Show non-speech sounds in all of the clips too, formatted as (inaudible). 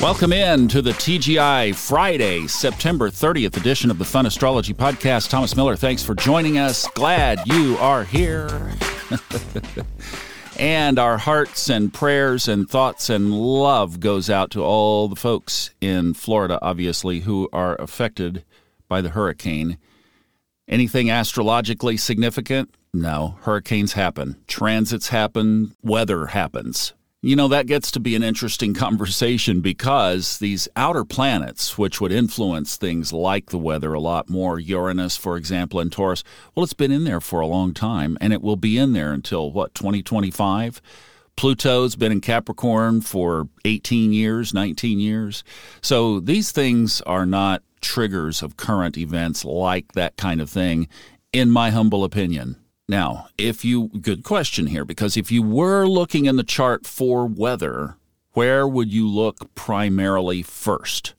Welcome in to the TGI Friday, September 30th edition of the Fun Astrology Podcast. Thomas Miller, thanks for joining us. Glad you are here. (laughs) and our hearts and prayers and thoughts and love goes out to all the folks in Florida, obviously, who are affected by the hurricane. Anything astrologically significant? No. Hurricanes happen, transits happen, weather happens. You know, that gets to be an interesting (laughs) conversation because these outer planets, which would influence things like the weather a lot more, Uranus, for example, and Taurus, well, it's been in there for a long time, and it will be in there until what, 2025? Pluto's been in Capricorn for 18 years, 19 years. So these things are not triggers of current events like that kind of thing, in my humble opinion. Now, if you, good question here, because if you were looking in the chart for weather, where would you look primarily first?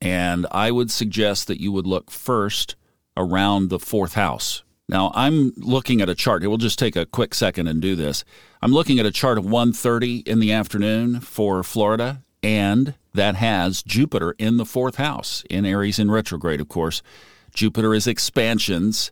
And I would suggest that you would look first around the fourth house. Now, I'm looking at a chart. It will just take a quick second and do this. I'm looking at a chart of 1:30 in the afternoon for Florida, and that has Jupiter in the fourth house in Aries in retrograde, of course. Jupiter is expansions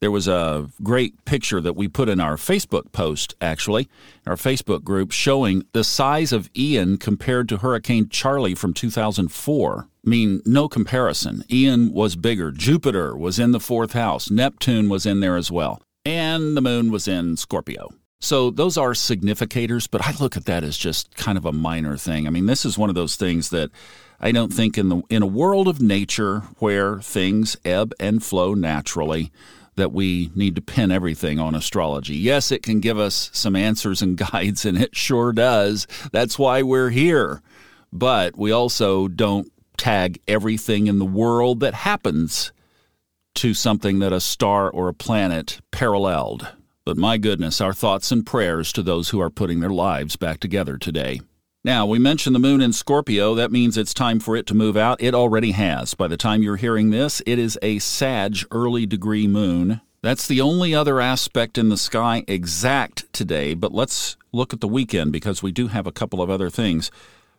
there was a great picture that we put in our Facebook post, actually, our Facebook group, showing the size of Ian compared to Hurricane Charley from 2004. I mean, no comparison. Ian was bigger. Jupiter was in the fourth house. Neptune was in there as well. And the moon was in Scorpio. So those are significators, but I look at that as just kind of a minor thing. I mean, this is one of those things that I don't think in the in a world of nature where things ebb and flow naturally, that we need to pin everything on astrology. Yes, it can give us some answers and (laughs) guides, and it sure does. That's why we're here. But we also don't tag everything in the world that happens to something that a star or a planet paralleled. But my goodness, our thoughts and prayers to those who are putting their lives back together today. Now, we mentioned the moon in Scorpio. That means it's time for it to move out. It already has. By the time you're hearing this, it is a Sag early degree moon. That's the only other aspect in the sky exact today, but let's look at the weekend because we do have a couple of other things.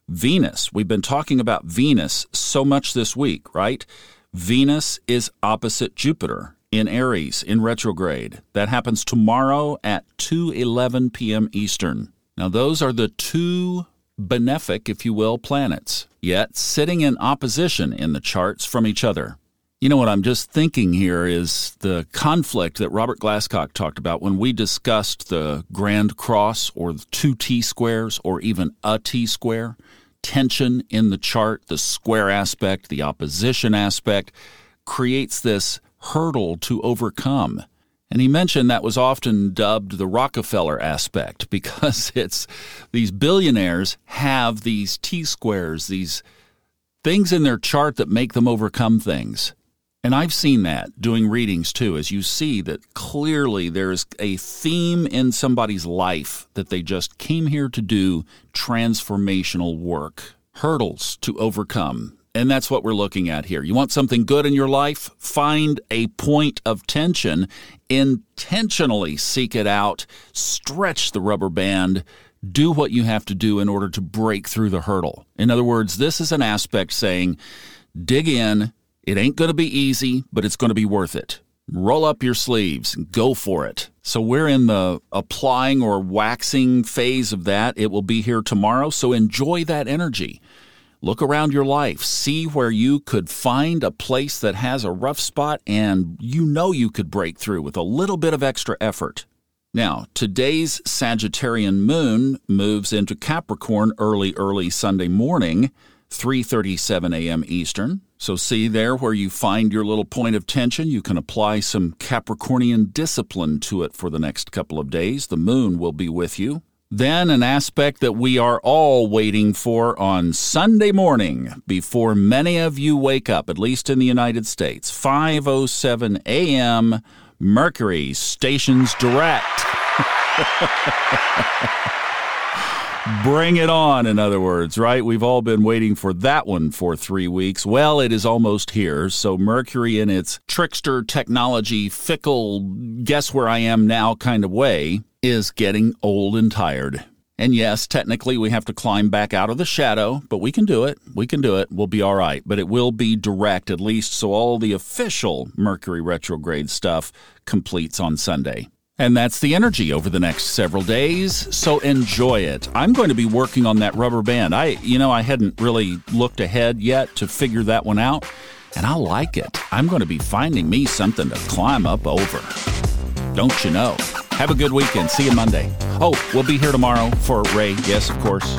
Venus, we've been talking about Venus so much this week, right? Venus is opposite Jupiter in Aries in retrograde. That happens tomorrow at 2:11 p.m. Eastern. Now those are the two benefic, if you will, planets, yet sitting in opposition in the charts from each other. You know what I'm just thinking here is the conflict that Robert Glasscock talked about when we discussed the grand cross or the two T squares or even a T square. Tension in the chart, the square aspect, the opposition aspect, creates this hurdle to overcome. And he mentioned that was often dubbed the Rockefeller aspect (laughs) because it's these billionaires have these T squares, these things in their chart that make them overcome things. And I've seen that doing readings too, as you see that clearly there's a theme in somebody's life that they just came here to do transformational work, hurdles to overcome, and that's what we're looking at here. You want something good in your life? Find a point of tension, intentionally seek it out, stretch the rubber band, do what you have to do in order to break through the hurdle. In other words, this is an aspect saying, dig in. It ain't going to be easy, but it's going to be worth it. Roll up your sleeves go for it. So we're in the applying or waxing phase of that. It will be here tomorrow, so enjoy that energy. Look around your life, see where you could find a place that has a rough spot and you know you could break through with a little bit of extra effort. Now, today's Sagittarian moon moves into Capricorn early early Sunday morning, 3:37 a.m. Eastern. So see there where you find your little point of tension, you can apply some Capricornian discipline to it for the next couple of days. The moon will be with you. Then, an aspect that we are all waiting for on Sunday morning before many of you wake up, at least in the United States, 5:07 a.m. Mercury stations direct. (laughs) Bring it on, in other words, right? We've all been waiting for that one for three weeks. Well, it is almost here. So, Mercury, in its trickster technology, fickle, guess where I am now kind of way, is getting old and tired. And yes, technically we have to climb back out of the shadow, but we can do it. We can do it. We'll be all right. But it will be direct, at least, so all the official Mercury retrograde stuff completes on Sunday. And that's the energy over the next several days, so enjoy it. I'm going to be working on that rubber band. I, you know, I hadn't really looked ahead yet to figure that one out, and I like it. I'm going to be finding me something to climb up over. Don't you know? Have a good weekend. See you Monday. Oh, we'll be here tomorrow for Ray. Yes, of course.